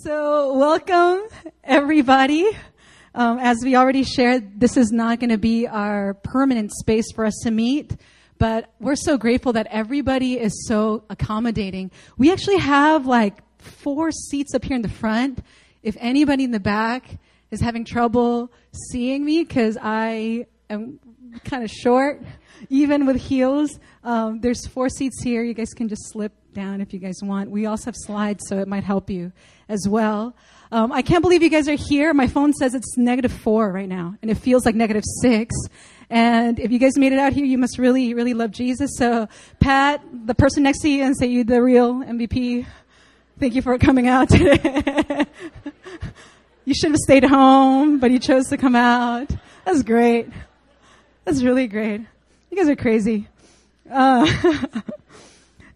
So, welcome everybody. Um, as we already shared, this is not going to be our permanent space for us to meet, but we're so grateful that everybody is so accommodating. We actually have like four seats up here in the front. If anybody in the back is having trouble seeing me because I am kind of short, even with heels, um, there's four seats here. You guys can just slip down if you guys want. We also have slides, so it might help you as well. Um, I can't believe you guys are here. My phone says it's negative four right now, and it feels like negative six. And if you guys made it out here, you must really, really love Jesus. So, Pat, the person next to you, and say you the real MVP. Thank you for coming out today. you should have stayed home, but you chose to come out. That's great. That's really great. You guys are crazy. Uh,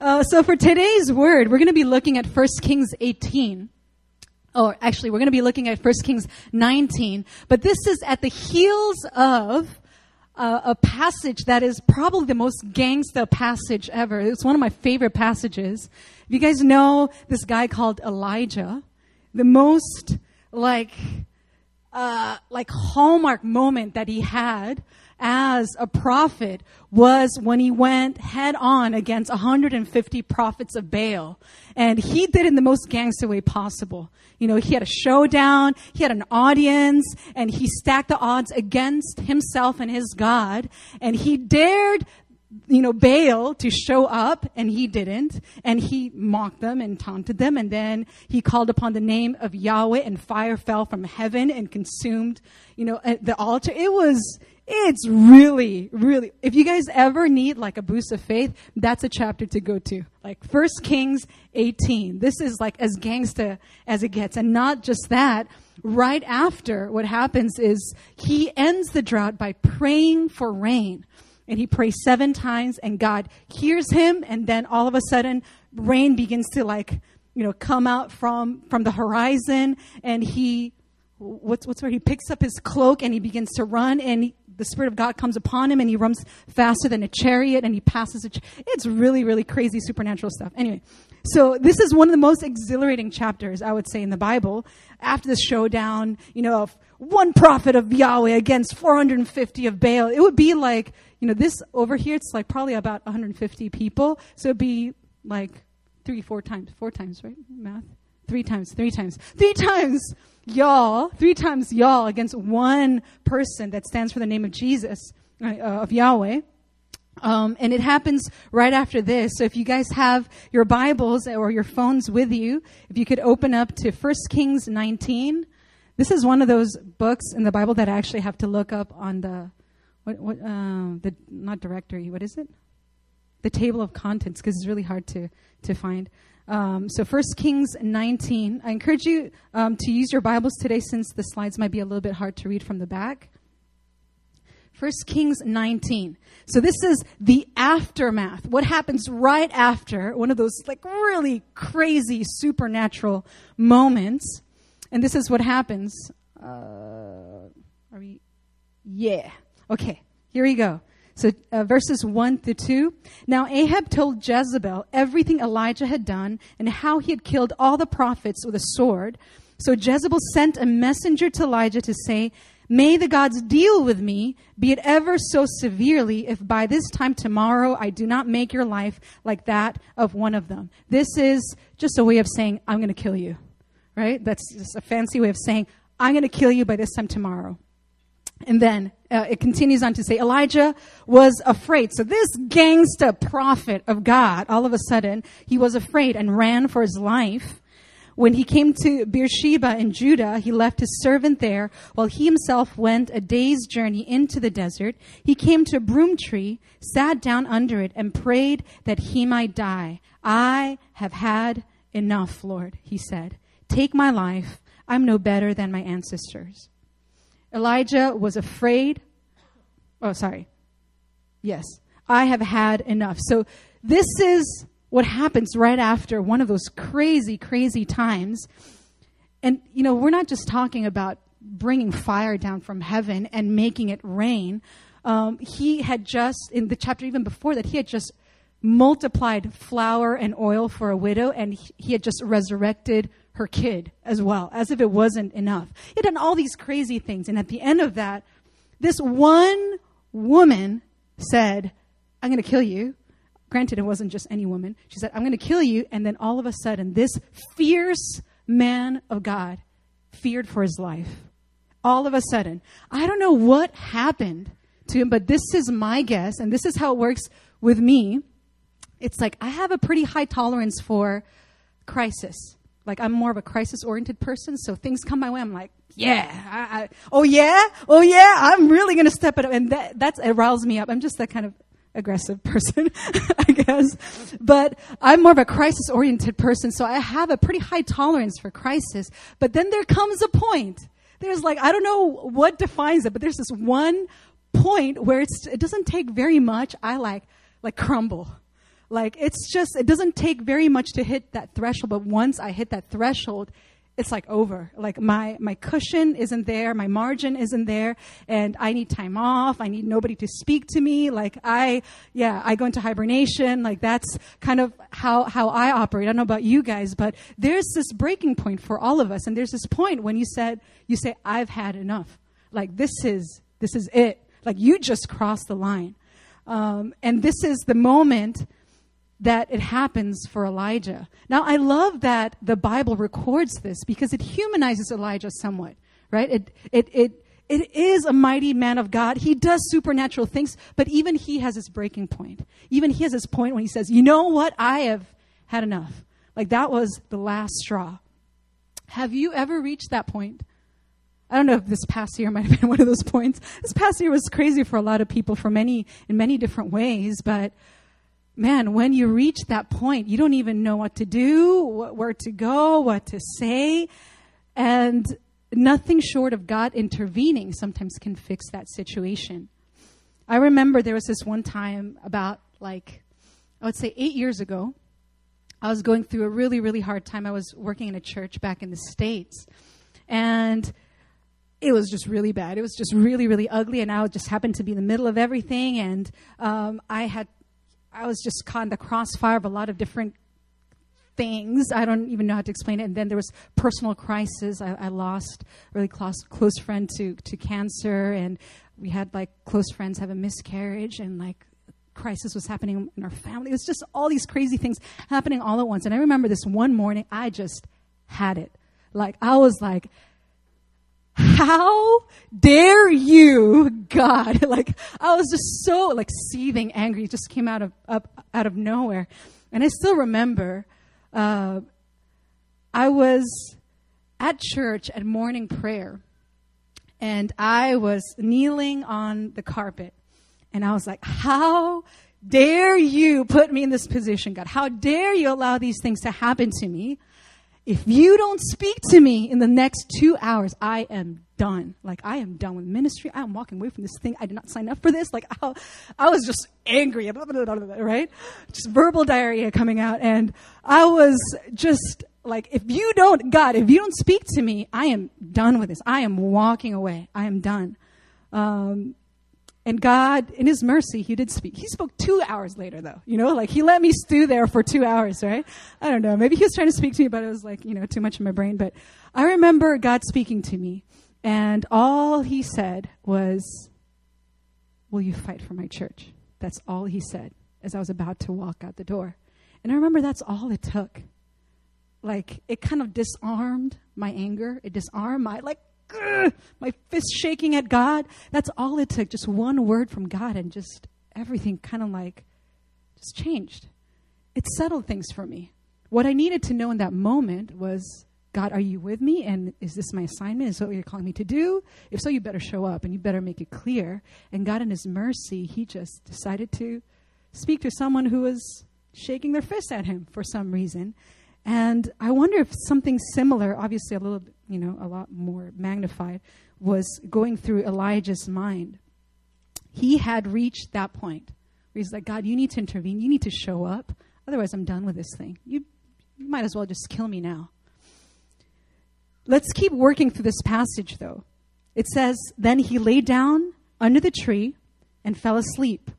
uh, so for today's word, we're going to be looking at 1 Kings 18. Oh, actually, we're going to be looking at 1 Kings 19. But this is at the heels of uh, a passage that is probably the most gangsta passage ever. It's one of my favorite passages. If you guys know this guy called Elijah, the most like uh, like hallmark moment that he had as a prophet was when he went head on against 150 prophets of Baal. And he did it in the most gangster way possible. You know, he had a showdown, he had an audience, and he stacked the odds against himself and his God. And he dared you know, Baal to show up and he didn't. And he mocked them and taunted them. And then he called upon the name of Yahweh and fire fell from heaven and consumed, you know, uh, the altar. It was, it's really, really, if you guys ever need like a boost of faith, that's a chapter to go to. Like First Kings 18. This is like as gangsta as it gets. And not just that, right after what happens is he ends the drought by praying for rain and he prays seven times and God hears him and then all of a sudden rain begins to like you know come out from from the horizon and he what's what's where he picks up his cloak and he begins to run and the spirit of God comes upon him and he runs faster than a chariot and he passes a ch- it's really really crazy supernatural stuff anyway so this is one of the most exhilarating chapters I would say in the Bible after the showdown you know of one prophet of Yahweh against 450 of Baal it would be like you know, this over here, it's like probably about 150 people. So it'd be like three, four times, four times, right? Math. Three times, three times, three times y'all, three times y'all against one person that stands for the name of Jesus, uh, of Yahweh. Um, and it happens right after this. So if you guys have your Bibles or your phones with you, if you could open up to 1 Kings 19. This is one of those books in the Bible that I actually have to look up on the what what uh, the not directory what is it the table of contents because it's really hard to to find um, so first kings 19 i encourage you um, to use your bibles today since the slides might be a little bit hard to read from the back First Kings 19. So this is the aftermath. What happens right after one of those like really crazy supernatural moments. And this is what happens. Uh, are we? Yeah. Okay, here we go. So, uh, verses 1 through 2. Now, Ahab told Jezebel everything Elijah had done and how he had killed all the prophets with a sword. So, Jezebel sent a messenger to Elijah to say, May the gods deal with me, be it ever so severely, if by this time tomorrow I do not make your life like that of one of them. This is just a way of saying, I'm going to kill you. Right? That's just a fancy way of saying, I'm going to kill you by this time tomorrow. And then uh, it continues on to say Elijah was afraid. So this gangster prophet of God, all of a sudden, he was afraid and ran for his life. When he came to Beersheba in Judah, he left his servant there while he himself went a day's journey into the desert. He came to a broom tree, sat down under it, and prayed that he might die. I have had enough, Lord, he said. Take my life. I'm no better than my ancestors. Elijah was afraid. Oh, sorry. Yes. I have had enough. So this is what happens right after one of those crazy, crazy times. And, you know, we're not just talking about bringing fire down from heaven and making it rain. Um, he had just, in the chapter even before that, he had just multiplied flour and oil for a widow, and he had just resurrected her kid as well, as if it wasn't enough. He had done all these crazy things. And at the end of that, this one woman said, I'm going to kill you. Granted, it wasn't just any woman. She said, I'm going to kill you. And then all of a sudden, this fierce man of God feared for his life. All of a sudden. I don't know what happened to him, but this is my guess, and this is how it works with me. It's like I have a pretty high tolerance for crisis. Like I'm more of a crisis oriented person, so things come my way. I'm like, yeah, I, I, oh yeah, oh yeah, I'm really gonna step it up, and that that's it riles me up. I'm just that kind of aggressive person, I guess. But I'm more of a crisis oriented person, so I have a pretty high tolerance for crisis. But then there comes a point. There's like, I don't know what defines it, but there's this one point where it's, it doesn't take very much. I like, like crumble. Like it's just, it doesn't take very much to hit that threshold, but once I hit that threshold, it's like over. Like my, my cushion isn't there, my margin isn't there, and I need time off. I need nobody to speak to me. Like I, yeah, I go into hibernation. Like that's kind of how, how I operate. I don't know about you guys, but there's this breaking point for all of us. And there's this point when you said, you say, I've had enough. Like this is, this is it. Like you just crossed the line. Um, and this is the moment that it happens for Elijah. Now, I love that the Bible records this because it humanizes Elijah somewhat, right? It, it, it, it is a mighty man of God. He does supernatural things, but even he has his breaking point. Even he has his point when he says, You know what? I have had enough. Like that was the last straw. Have you ever reached that point? I don't know if this past year might have been one of those points. This past year was crazy for a lot of people for many in many different ways, but man, when you reach that point, you don't even know what to do, where to go, what to say. And nothing short of God intervening sometimes can fix that situation. I remember there was this one time about like, I would say eight years ago. I was going through a really, really hard time. I was working in a church back in the States. And it was just really bad. It was just really, really ugly. And I just happened to be in the middle of everything. And um, I had I was just caught in the crossfire of a lot of different things. I don't even know how to explain it. And then there was personal crisis. I, I lost a really close, close friend to, to cancer, and we had like close friends have a miscarriage, and like crisis was happening in our family. It was just all these crazy things happening all at once. And I remember this one morning, I just had it. Like I was like, how dare you, God? like I was just so like seething angry. It just came out of up out of nowhere. And I still remember uh, I was at church at morning prayer and I was kneeling on the carpet and I was like, How dare you put me in this position, God? How dare you allow these things to happen to me? If you don't speak to me in the next two hours, I am done. Like, I am done with ministry. I am walking away from this thing. I did not sign up for this. Like, I, I was just angry, blah, blah, blah, right? Just verbal diarrhea coming out. And I was just like, if you don't, God, if you don't speak to me, I am done with this. I am walking away. I am done. Um, and God, in His mercy, He did speak. He spoke two hours later, though. You know, like He let me stew there for two hours, right? I don't know. Maybe He was trying to speak to me, but it was like, you know, too much in my brain. But I remember God speaking to me, and all He said was, Will you fight for my church? That's all He said as I was about to walk out the door. And I remember that's all it took. Like, it kind of disarmed my anger. It disarmed my, like, my fist shaking at God. That's all it took. Just one word from God, and just everything kind of like just changed. It settled things for me. What I needed to know in that moment was God, are you with me? And is this my assignment? Is what you're calling me to do? If so, you better show up and you better make it clear. And God, in His mercy, He just decided to speak to someone who was shaking their fist at Him for some reason. And I wonder if something similar, obviously a little, you know, a lot more magnified, was going through Elijah's mind. He had reached that point where he's like, God, you need to intervene. You need to show up. Otherwise, I'm done with this thing. You, you might as well just kill me now. Let's keep working through this passage, though. It says, Then he lay down under the tree and fell asleep.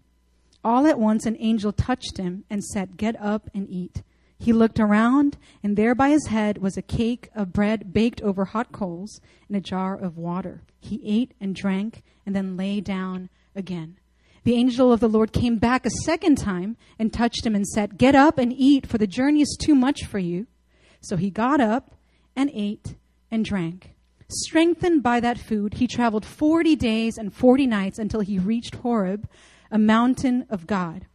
All at once, an angel touched him and said, Get up and eat. He looked around, and there by his head was a cake of bread baked over hot coals and a jar of water. He ate and drank, and then lay down again. The angel of the Lord came back a second time and touched him and said, Get up and eat, for the journey is too much for you. So he got up and ate and drank. Strengthened by that food, he traveled 40 days and 40 nights until he reached Horeb, a mountain of God.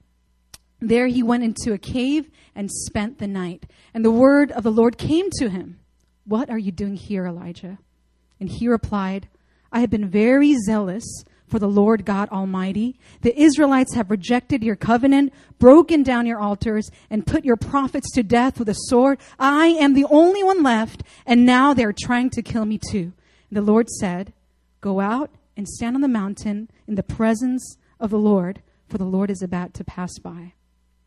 There he went into a cave and spent the night. And the word of the Lord came to him What are you doing here, Elijah? And he replied, I have been very zealous for the Lord God Almighty. The Israelites have rejected your covenant, broken down your altars, and put your prophets to death with a sword. I am the only one left, and now they're trying to kill me too. And the Lord said, Go out and stand on the mountain in the presence of the Lord, for the Lord is about to pass by.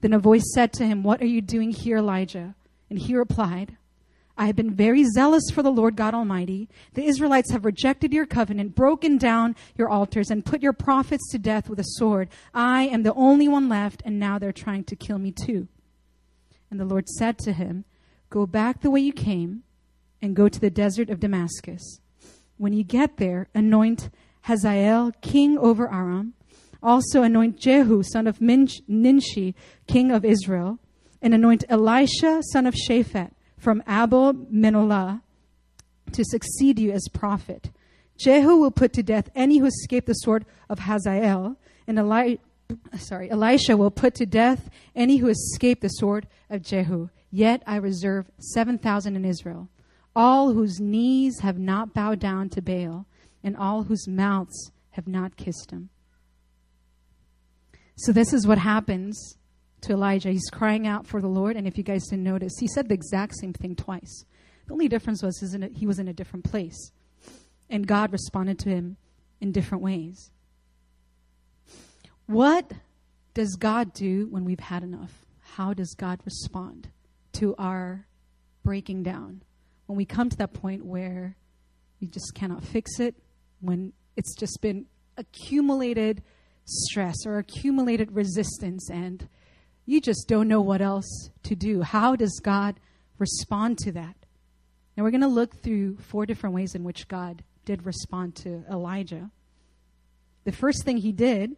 Then a voice said to him, What are you doing here, Elijah? And he replied, I have been very zealous for the Lord God Almighty. The Israelites have rejected your covenant, broken down your altars, and put your prophets to death with a sword. I am the only one left, and now they're trying to kill me too. And the Lord said to him, Go back the way you came, and go to the desert of Damascus. When you get there, anoint Hazael king over Aram. Also anoint Jehu, son of Nimshi, king of Israel, and anoint Elisha, son of Shaphat from Abel Meholah to succeed you as prophet. Jehu will put to death any who escape the sword of Hazael, and Eli- sorry, Elisha will put to death any who escape the sword of Jehu. Yet I reserve 7,000 in Israel, all whose knees have not bowed down to Baal, and all whose mouths have not kissed him. So, this is what happens to Elijah. He's crying out for the Lord. And if you guys didn't notice, he said the exact same thing twice. The only difference was he was in a different place. And God responded to him in different ways. What does God do when we've had enough? How does God respond to our breaking down? When we come to that point where we just cannot fix it, when it's just been accumulated stress or accumulated resistance and you just don't know what else to do. How does God respond to that? Now, we're going to look through four different ways in which God did respond to Elijah. The first thing he did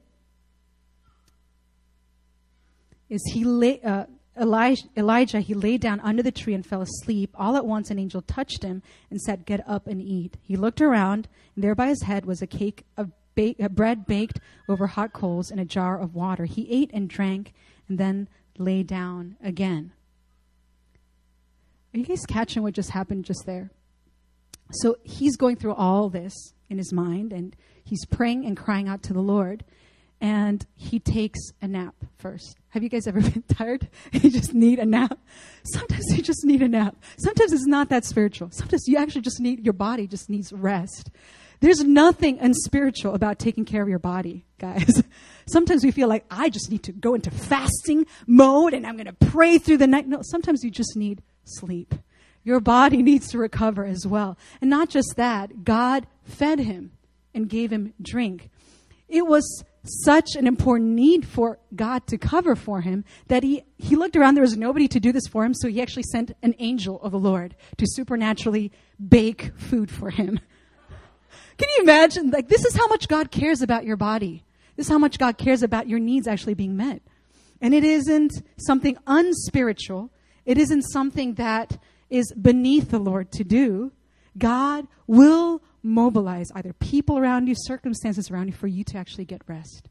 is he lay, uh, Elijah, Elijah, he lay down under the tree and fell asleep. All at once, an angel touched him and said, Get up and eat. He looked around, and there by his head was a cake of ba- uh, bread baked over hot coals and a jar of water. He ate and drank and then lay down again. Are you guys catching what just happened just there? So he's going through all this in his mind and he's praying and crying out to the Lord and he takes a nap first. Have you guys ever been tired? you just need a nap. Sometimes you just need a nap. Sometimes it's not that spiritual. Sometimes you actually just need your body just needs rest. There's nothing unspiritual about taking care of your body, guys. Sometimes we feel like I just need to go into fasting mode and I'm going to pray through the night. No, sometimes you just need sleep. Your body needs to recover as well. And not just that, God fed him and gave him drink. It was such an important need for God to cover for him that he, he looked around, there was nobody to do this for him, so he actually sent an angel of the Lord to supernaturally bake food for him. Can you imagine? Like, this is how much God cares about your body. This is how much God cares about your needs actually being met. And it isn't something unspiritual. It isn't something that is beneath the Lord to do. God will mobilize either people around you, circumstances around you for you to actually get rest.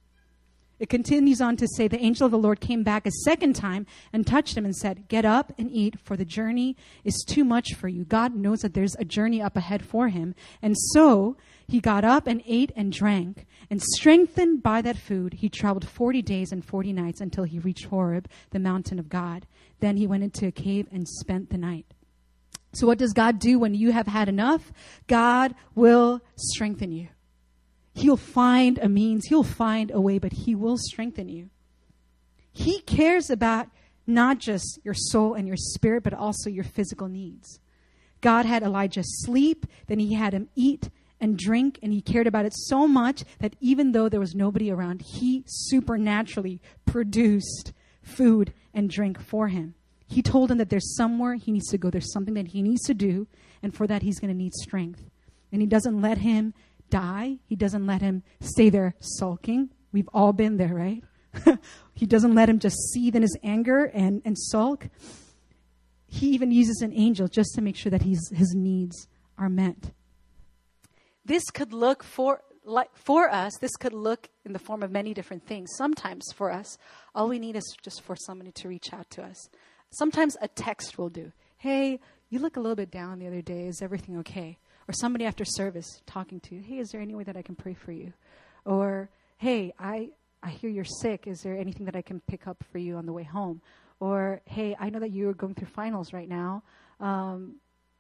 It continues on to say the angel of the Lord came back a second time and touched him and said, Get up and eat, for the journey is too much for you. God knows that there's a journey up ahead for him. And so he got up and ate and drank. And strengthened by that food, he traveled 40 days and 40 nights until he reached Horeb, the mountain of God. Then he went into a cave and spent the night. So, what does God do when you have had enough? God will strengthen you. He'll find a means, He'll find a way, but He will strengthen you. He cares about not just your soul and your spirit, but also your physical needs. God had Elijah sleep, then He had him eat and drink, and He cared about it so much that even though there was nobody around, He supernaturally produced food and drink for him. He told him that there's somewhere he needs to go, there's something that he needs to do, and for that he's going to need strength. And he doesn't let him die. He doesn't let him stay there sulking. We've all been there, right? he doesn't let him just seethe in his anger and, and sulk. He even uses an angel just to make sure that he's, his needs are met. This could look for like for us, this could look in the form of many different things. Sometimes for us, all we need is just for somebody to reach out to us. Sometimes a text will do. Hey, you look a little bit down the other day. Is everything okay? Or somebody after service talking to you, hey, is there any way that I can pray for you? Or, hey, I, I hear you're sick. Is there anything that I can pick up for you on the way home? Or, hey, I know that you're going through finals right now. Um,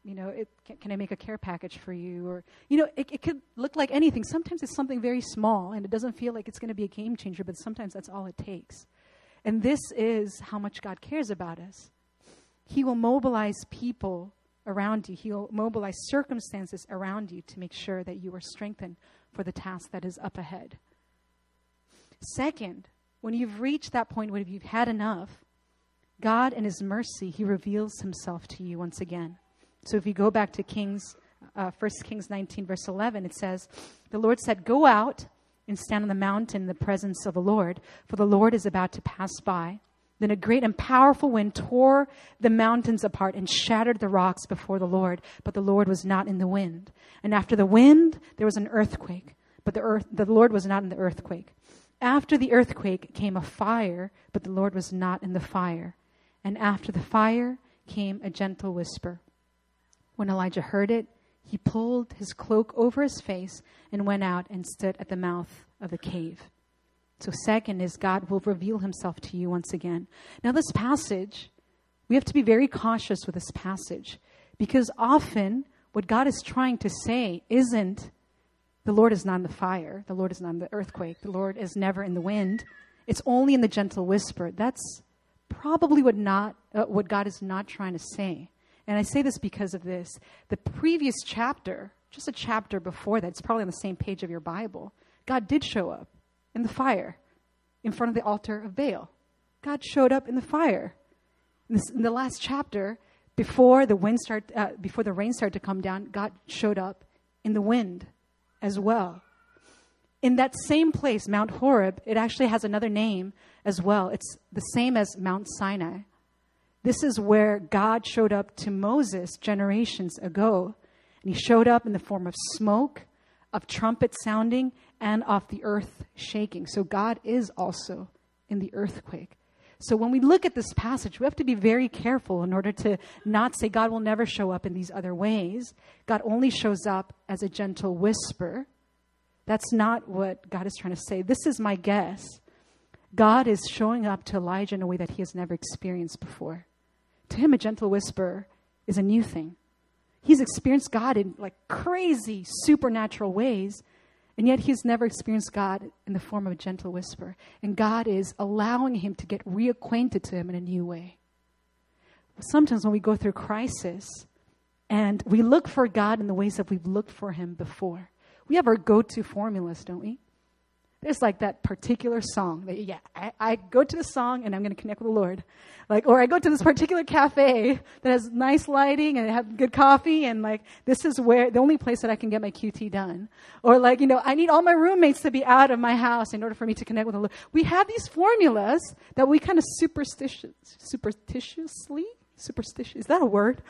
you know, it, can, can, I make a care package for you? Or, you know, it, it could look like anything. Sometimes it's something very small and it doesn't feel like it's going to be a game changer, but sometimes that's all it takes. And this is how much God cares about us. He will mobilize people around you, He'll mobilize circumstances around you to make sure that you are strengthened for the task that is up ahead. Second, when you've reached that point where you've had enough, God, in His mercy, He reveals Himself to you once again. So if you go back to Kings, uh, 1 Kings 19, verse 11, it says, The Lord said, Go out and stand on the mountain in the presence of the Lord, for the Lord is about to pass by. Then a great and powerful wind tore the mountains apart and shattered the rocks before the Lord, but the Lord was not in the wind. And after the wind, there was an earthquake, but the, earth, the Lord was not in the earthquake. After the earthquake came a fire, but the Lord was not in the fire. And after the fire came a gentle whisper. When Elijah heard it, he pulled his cloak over his face and went out and stood at the mouth of the cave. So, second is God will reveal himself to you once again. Now, this passage, we have to be very cautious with this passage because often what God is trying to say isn't the Lord is not in the fire, the Lord is not in the earthquake, the Lord is never in the wind. It's only in the gentle whisper. That's probably what, not, uh, what God is not trying to say. And I say this because of this. The previous chapter, just a chapter before that, it's probably on the same page of your Bible, God did show up in the fire in front of the altar of Baal. God showed up in the fire. In, this, in the last chapter, before the wind start, uh, before the rain started to come down, God showed up in the wind as well. In that same place, Mount Horeb, it actually has another name as well. It's the same as Mount Sinai. This is where God showed up to Moses generations ago. And he showed up in the form of smoke, of trumpet sounding, and of the earth shaking. So God is also in the earthquake. So when we look at this passage, we have to be very careful in order to not say God will never show up in these other ways. God only shows up as a gentle whisper. That's not what God is trying to say. This is my guess. God is showing up to Elijah in a way that he has never experienced before. To him, a gentle whisper is a new thing. He's experienced God in like crazy supernatural ways, and yet he's never experienced God in the form of a gentle whisper. And God is allowing him to get reacquainted to him in a new way. Sometimes when we go through crisis and we look for God in the ways that we've looked for him before, we have our go to formulas, don't we? There's like that particular song that yeah I, I go to the song and i'm going to connect with the lord. Like or i go to this particular cafe that has nice lighting and have good coffee and like this is where the only place that i can get my qt done. Or like you know i need all my roommates to be out of my house in order for me to connect with the lord. We have these formulas that we kind of superstitious superstitiously superstitious is that a word?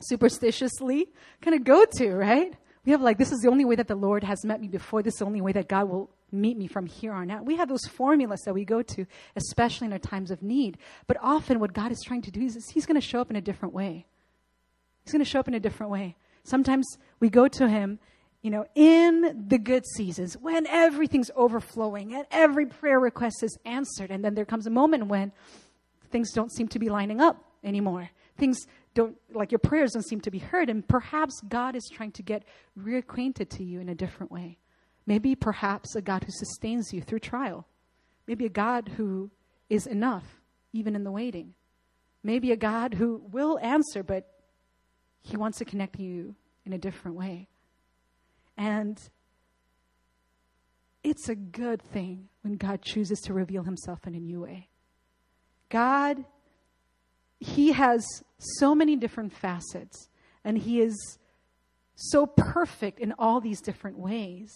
Superstitiously kind of go to right? We have like this is the only way that the lord has met me before. This is the only way that god will meet me from here on out. We have those formulas that we go to, especially in our times of need. But often, what God is trying to do is He's going to show up in a different way. He's going to show up in a different way. Sometimes we go to Him, you know, in the good seasons when everything's overflowing and every prayer request is answered. And then there comes a moment when things don't seem to be lining up anymore. Things don't, like your prayers don't seem to be heard. And perhaps God is trying to get reacquainted to you in a different way. Maybe perhaps a God who sustains you through trial. Maybe a God who is enough, even in the waiting. Maybe a God who will answer, but he wants to connect you in a different way. And it's a good thing when God chooses to reveal himself in a new way. God, He has so many different facets, and He is so perfect in all these different ways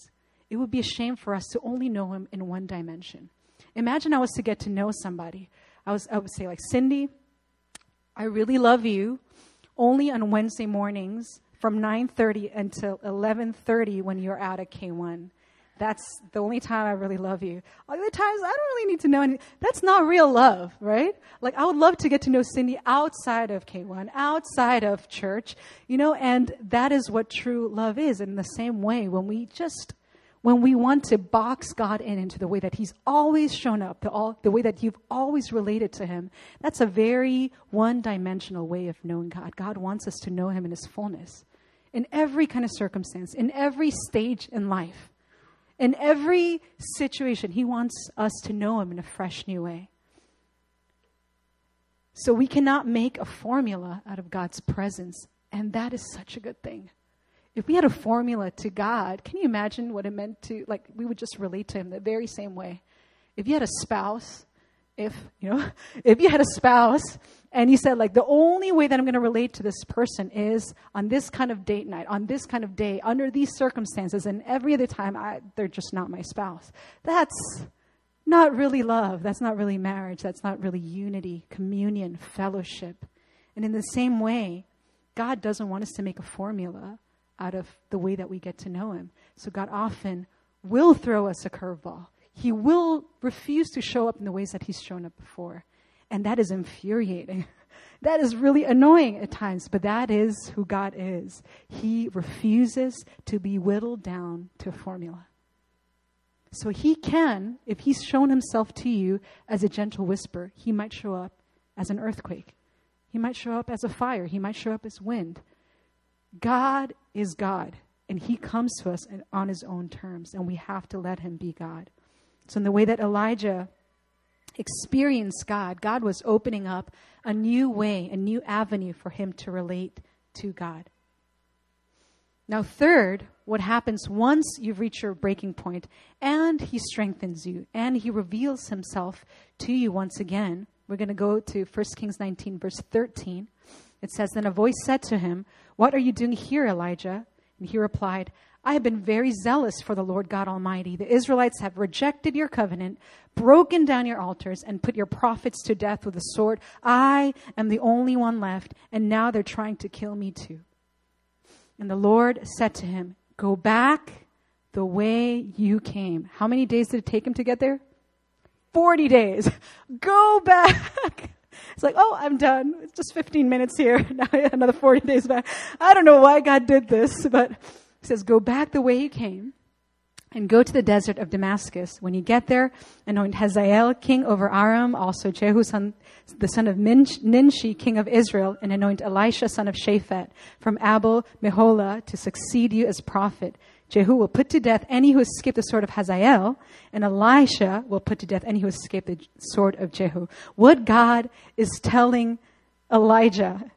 it would be a shame for us to only know him in one dimension. Imagine I was to get to know somebody. I, was, I would say, like, Cindy, I really love you only on Wednesday mornings from 9.30 until 11.30 when you're out at K1. That's the only time I really love you. Other times, I don't really need to know anything. That's not real love, right? Like, I would love to get to know Cindy outside of K1, outside of church, you know, and that is what true love is. In the same way, when we just when we want to box God in into the way that He's always shown up, the, all, the way that you've always related to Him, that's a very one dimensional way of knowing God. God wants us to know Him in His fullness, in every kind of circumstance, in every stage in life, in every situation. He wants us to know Him in a fresh new way. So we cannot make a formula out of God's presence, and that is such a good thing if we had a formula to God, can you imagine what it meant to, like, we would just relate to Him the very same way? If you had a spouse, if, you know, if you had a spouse and you said, like, the only way that I'm going to relate to this person is on this kind of date night, on this kind of day, under these circumstances, and every other time I, they're just not my spouse. That's not really love. That's not really marriage. That's not really unity, communion, fellowship. And in the same way, God doesn't want us to make a formula out of the way that we get to know Him. So God often will throw us a curveball. He will refuse to show up in the ways that He's shown up before. And that is infuriating. that is really annoying at times, but that is who God is. He refuses to be whittled down to a formula. So He can, if He's shown Himself to you as a gentle whisper, He might show up as an earthquake. He might show up as a fire. He might show up as wind. God is God, and He comes to us on His own terms, and we have to let Him be God. So, in the way that Elijah experienced God, God was opening up a new way, a new avenue for him to relate to God. Now, third, what happens once you've reached your breaking point and he strengthens you and he reveals himself to you once again. We're going to go to 1 Kings 19, verse 13. It says, Then a voice said to him, What are you doing here, Elijah? And he replied, I have been very zealous for the Lord God Almighty. The Israelites have rejected your covenant, broken down your altars, and put your prophets to death with a sword. I am the only one left, and now they're trying to kill me too. And the Lord said to him, Go back the way you came. How many days did it take him to get there? 40 days. Go back. It's like, oh, I'm done. It's just 15 minutes here. Now another 40 days back. I don't know why God did this, but he says, go back the way you came and go to the desert of Damascus. When you get there, anoint Hazael king over Aram, also Jehu son, the son of Nimshi king of Israel, and anoint Elisha son of Shaphat from Abel Meholah to succeed you as prophet. Jehu will put to death any who escape the sword of Hazael, and Elisha will put to death any who escape the sword of Jehu. What God is telling Elijah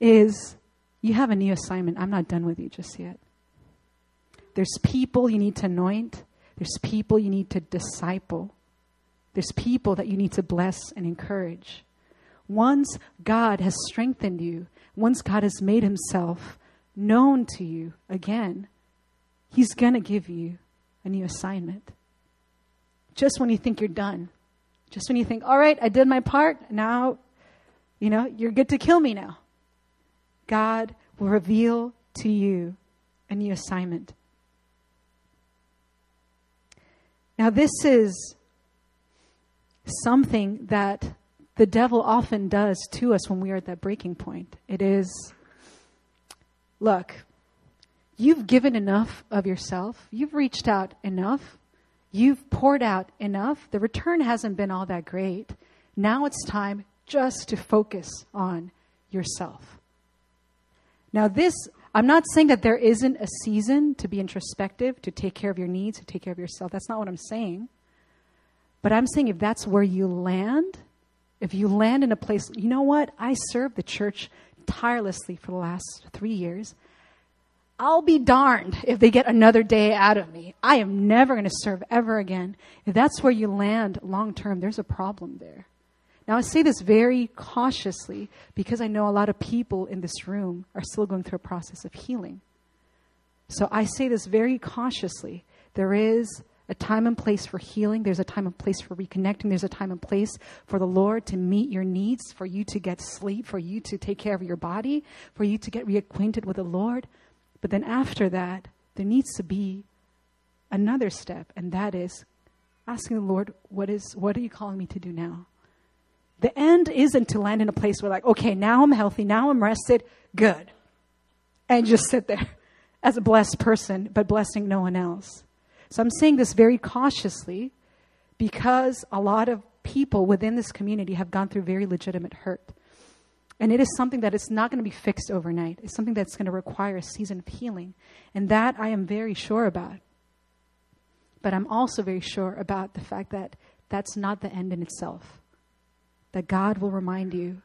is, you have a new assignment. I'm not done with you just yet. There's people you need to anoint. There's people you need to disciple. There's people that you need to bless and encourage. Once God has strengthened you, once God has made himself known to you again, He's going to give you a new assignment. Just when you think you're done, just when you think, all right, I did my part, now, you know, you're good to kill me now. God will reveal to you a new assignment. Now, this is something that the devil often does to us when we are at that breaking point. It is, look, you've given enough of yourself, you've reached out enough, you've poured out enough. The return hasn't been all that great. Now it's time just to focus on yourself. Now, this, I'm not saying that there isn't a season to be introspective, to take care of your needs, to take care of yourself. That's not what I'm saying. But I'm saying if that's where you land, if you land in a place, you know what? I served the church tirelessly for the last three years. I'll be darned if they get another day out of me. I am never going to serve ever again. If that's where you land long term, there's a problem there. Now, I say this very cautiously because I know a lot of people in this room are still going through a process of healing. So I say this very cautiously. There is a time and place for healing. There's a time and place for reconnecting. There's a time and place for the Lord to meet your needs, for you to get sleep, for you to take care of your body, for you to get reacquainted with the Lord. But then after that, there needs to be another step, and that is asking the Lord, what is what are you calling me to do now? The end isn't to land in a place where like, okay, now I'm healthy, now I'm rested, good. And just sit there as a blessed person, but blessing no one else. So I'm saying this very cautiously because a lot of people within this community have gone through very legitimate hurt. And it is something that is not going to be fixed overnight. It's something that's going to require a season of healing. And that I am very sure about. But I'm also very sure about the fact that that's not the end in itself. That God will remind you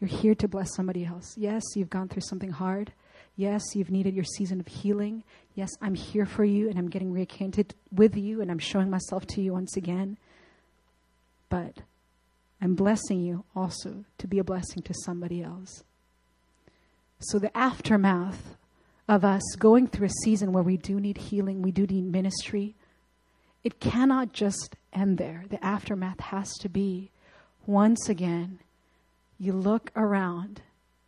you're here to bless somebody else. Yes, you've gone through something hard. Yes, you've needed your season of healing. Yes, I'm here for you and I'm getting reacquainted with you and I'm showing myself to you once again. But I'm blessing you also to be a blessing to somebody else. So, the aftermath of us going through a season where we do need healing, we do need ministry, it cannot just end there. The aftermath has to be once again, you look around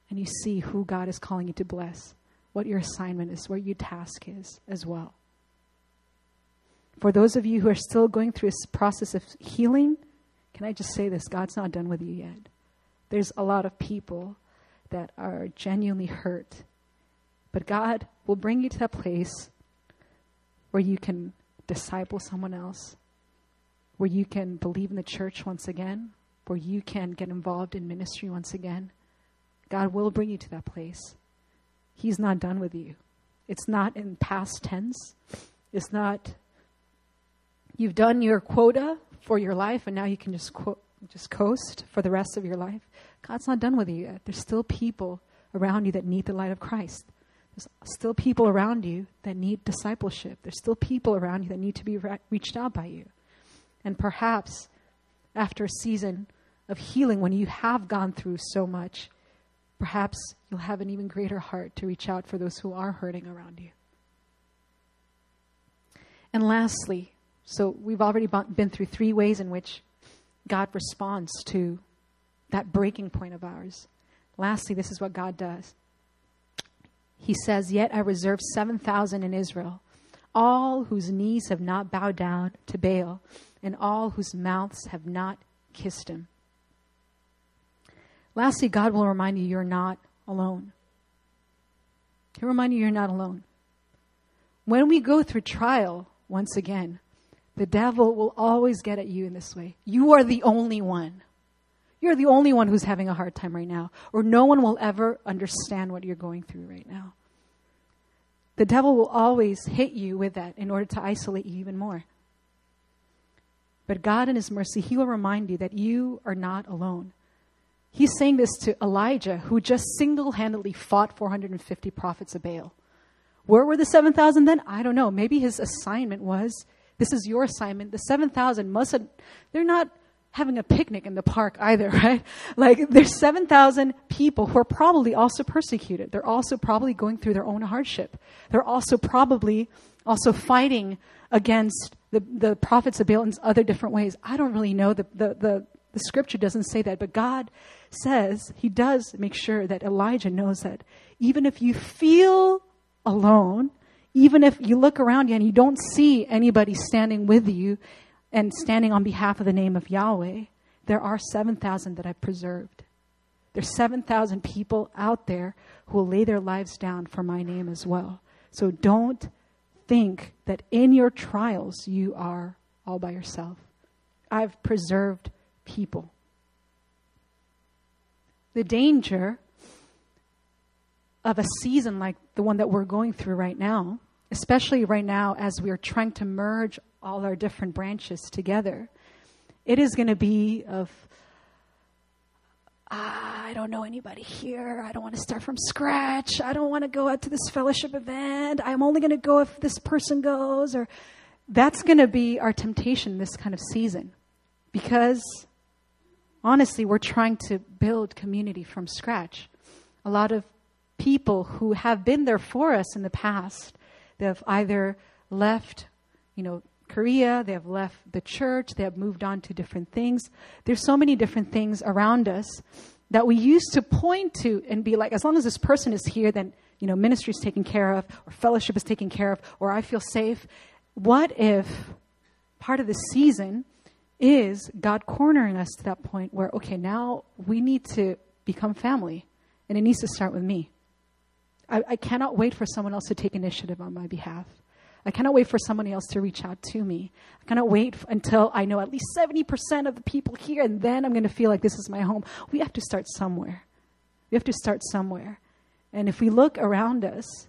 and you see who God is calling you to bless, what your assignment is, what your task is as well. For those of you who are still going through a process of healing, can I just say this? God's not done with you yet. There's a lot of people that are genuinely hurt. But God will bring you to that place where you can disciple someone else, where you can believe in the church once again, where you can get involved in ministry once again. God will bring you to that place. He's not done with you. It's not in past tense. It's not, you've done your quota for your life and now you can just, quote, just coast for the rest of your life. God's not done with you yet. There's still people around you that need the light of Christ. There's still people around you that need discipleship. There's still people around you that need to be re- reached out by you. And perhaps after a season of healing, when you have gone through so much, perhaps you'll have an even greater heart to reach out for those who are hurting around you. And lastly, so we've already been through three ways in which God responds to that breaking point of ours. Lastly, this is what God does. He says, Yet I reserve 7,000 in Israel, all whose knees have not bowed down to Baal, and all whose mouths have not kissed him. Lastly, God will remind you you're not alone. He'll remind you you're not alone. When we go through trial, once again, the devil will always get at you in this way. You are the only one. You're the only one who's having a hard time right now, or no one will ever understand what you're going through right now. The devil will always hit you with that in order to isolate you even more. But God, in His mercy, He will remind you that you are not alone. He's saying this to Elijah, who just single handedly fought 450 prophets of Baal. Where were the 7,000 then? I don't know. Maybe his assignment was this is your assignment. The 7,000 must have, they're not having a picnic in the park either, right? Like there's 7,000 people who are probably also persecuted. They're also probably going through their own hardship. They're also probably also fighting against the, the prophets of Baal in other different ways. I don't really know. The, the, the, the scripture doesn't say that, but God says he does make sure that Elijah knows that even if you feel alone, Even if you look around you and you don't see anybody standing with you and standing on behalf of the name of Yahweh, there are 7,000 that I've preserved. There's 7,000 people out there who will lay their lives down for my name as well. So don't think that in your trials you are all by yourself. I've preserved people. The danger of a season like the one that we're going through right now, especially right now as we're trying to merge all our different branches together, it is going to be of ah, I don't know anybody here. I don't want to start from scratch. I don't want to go out to this fellowship event. I'm only going to go if this person goes or that's going to be our temptation this kind of season. Because honestly, we're trying to build community from scratch. A lot of people who have been there for us in the past, they have either left, you know, Korea, they have left the church, they have moved on to different things. There's so many different things around us that we used to point to and be like, as long as this person is here, then you know, ministry is taken care of, or fellowship is taken care of, or I feel safe. What if part of the season is God cornering us to that point where, okay, now we need to become family, and it needs to start with me. I, I cannot wait for someone else to take initiative on my behalf. I cannot wait for someone else to reach out to me. I cannot wait until I know at least 70% of the people here, and then I'm going to feel like this is my home. We have to start somewhere. We have to start somewhere. And if we look around us,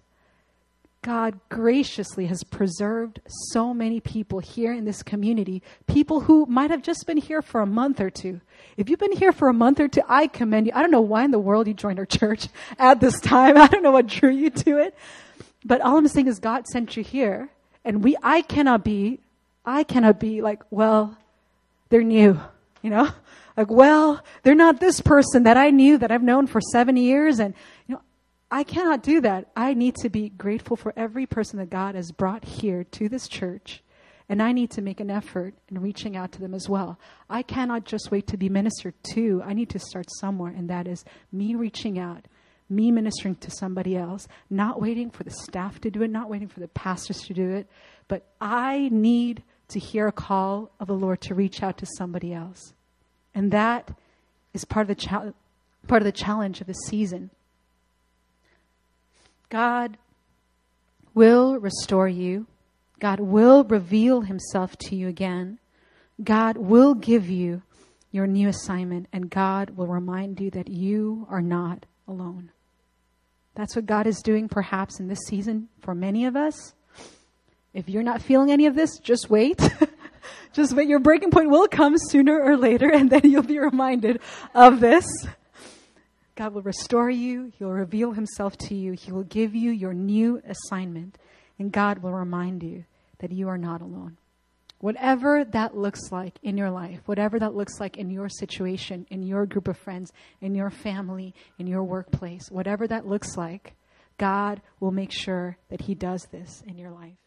God graciously has preserved so many people here in this community, people who might have just been here for a month or two. If you've been here for a month or two, I commend you. I don't know why in the world you joined our church at this time. I don't know what drew you to it. But all I'm saying is God sent you here, and we, I cannot be, I cannot be like, well, they're new, you know? Like, well, they're not this person that I knew that I've known for seven years, and, you know, I cannot do that. I need to be grateful for every person that God has brought here to this church, and I need to make an effort in reaching out to them as well. I cannot just wait to be ministered to. I need to start somewhere, and that is me reaching out me ministering to somebody else, not waiting for the staff to do it, not waiting for the pastors to do it, but I need to hear a call of the Lord to reach out to somebody else. And that is part of the, cha- part of the challenge of the season. God will restore you. God will reveal himself to you again. God will give you your new assignment, and God will remind you that you are not alone. That's what God is doing perhaps in this season for many of us. If you're not feeling any of this, just wait. just wait. Your breaking point will come sooner or later, and then you'll be reminded of this. God will restore you. He'll reveal himself to you. He will give you your new assignment. And God will remind you that you are not alone. Whatever that looks like in your life, whatever that looks like in your situation, in your group of friends, in your family, in your workplace, whatever that looks like, God will make sure that He does this in your life.